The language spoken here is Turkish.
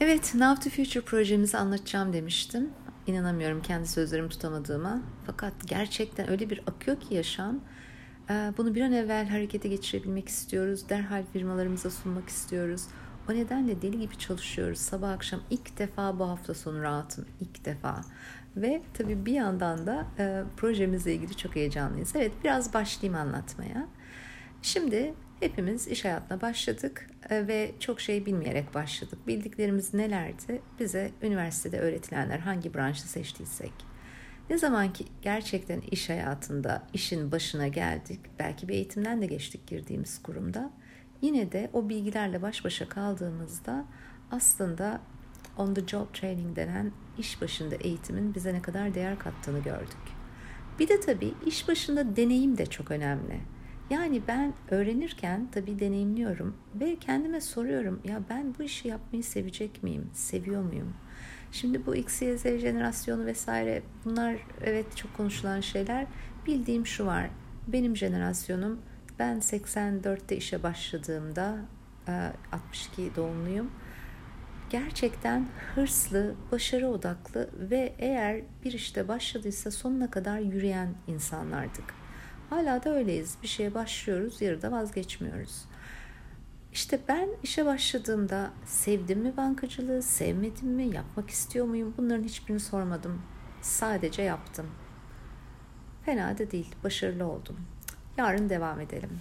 Evet, Now to Future projemizi anlatacağım demiştim. İnanamıyorum kendi sözlerimi tutamadığıma. Fakat gerçekten öyle bir akıyor ki yaşam. Ee, bunu bir an evvel harekete geçirebilmek istiyoruz. Derhal firmalarımıza sunmak istiyoruz. O nedenle deli gibi çalışıyoruz. Sabah akşam ilk defa bu hafta sonu rahatım. ilk defa. Ve tabii bir yandan da e, projemizle ilgili çok heyecanlıyız. Evet biraz başlayayım anlatmaya. Şimdi hepimiz iş hayatına başladık e, ve çok şey bilmeyerek başladık. Bildiklerimiz nelerdi? Bize üniversitede öğretilenler hangi branşı seçtiysek. Ne zaman ki gerçekten iş hayatında işin başına geldik, belki bir eğitimden de geçtik girdiğimiz kurumda. Yine de o bilgilerle baş başa kaldığımızda aslında on the job training denen iş başında eğitimin bize ne kadar değer kattığını gördük. Bir de tabii iş başında deneyim de çok önemli. Yani ben öğrenirken tabii deneyimliyorum ve kendime soruyorum ya ben bu işi yapmayı sevecek miyim? Seviyor muyum? Şimdi bu X, Y, Z jenerasyonu vesaire bunlar evet çok konuşulan şeyler. Bildiğim şu var. Benim jenerasyonum ben 84'te işe başladığımda 62 e, doğumluyum. Gerçekten hırslı, başarı odaklı ve eğer bir işte başladıysa sonuna kadar yürüyen insanlardık. Hala da öyleyiz. Bir şeye başlıyoruz, yarıda vazgeçmiyoruz. İşte ben işe başladığımda sevdim mi bankacılığı, sevmedim mi, yapmak istiyor muyum bunların hiçbirini sormadım. Sadece yaptım. Fena da değil, başarılı oldum. Yarın devam edelim.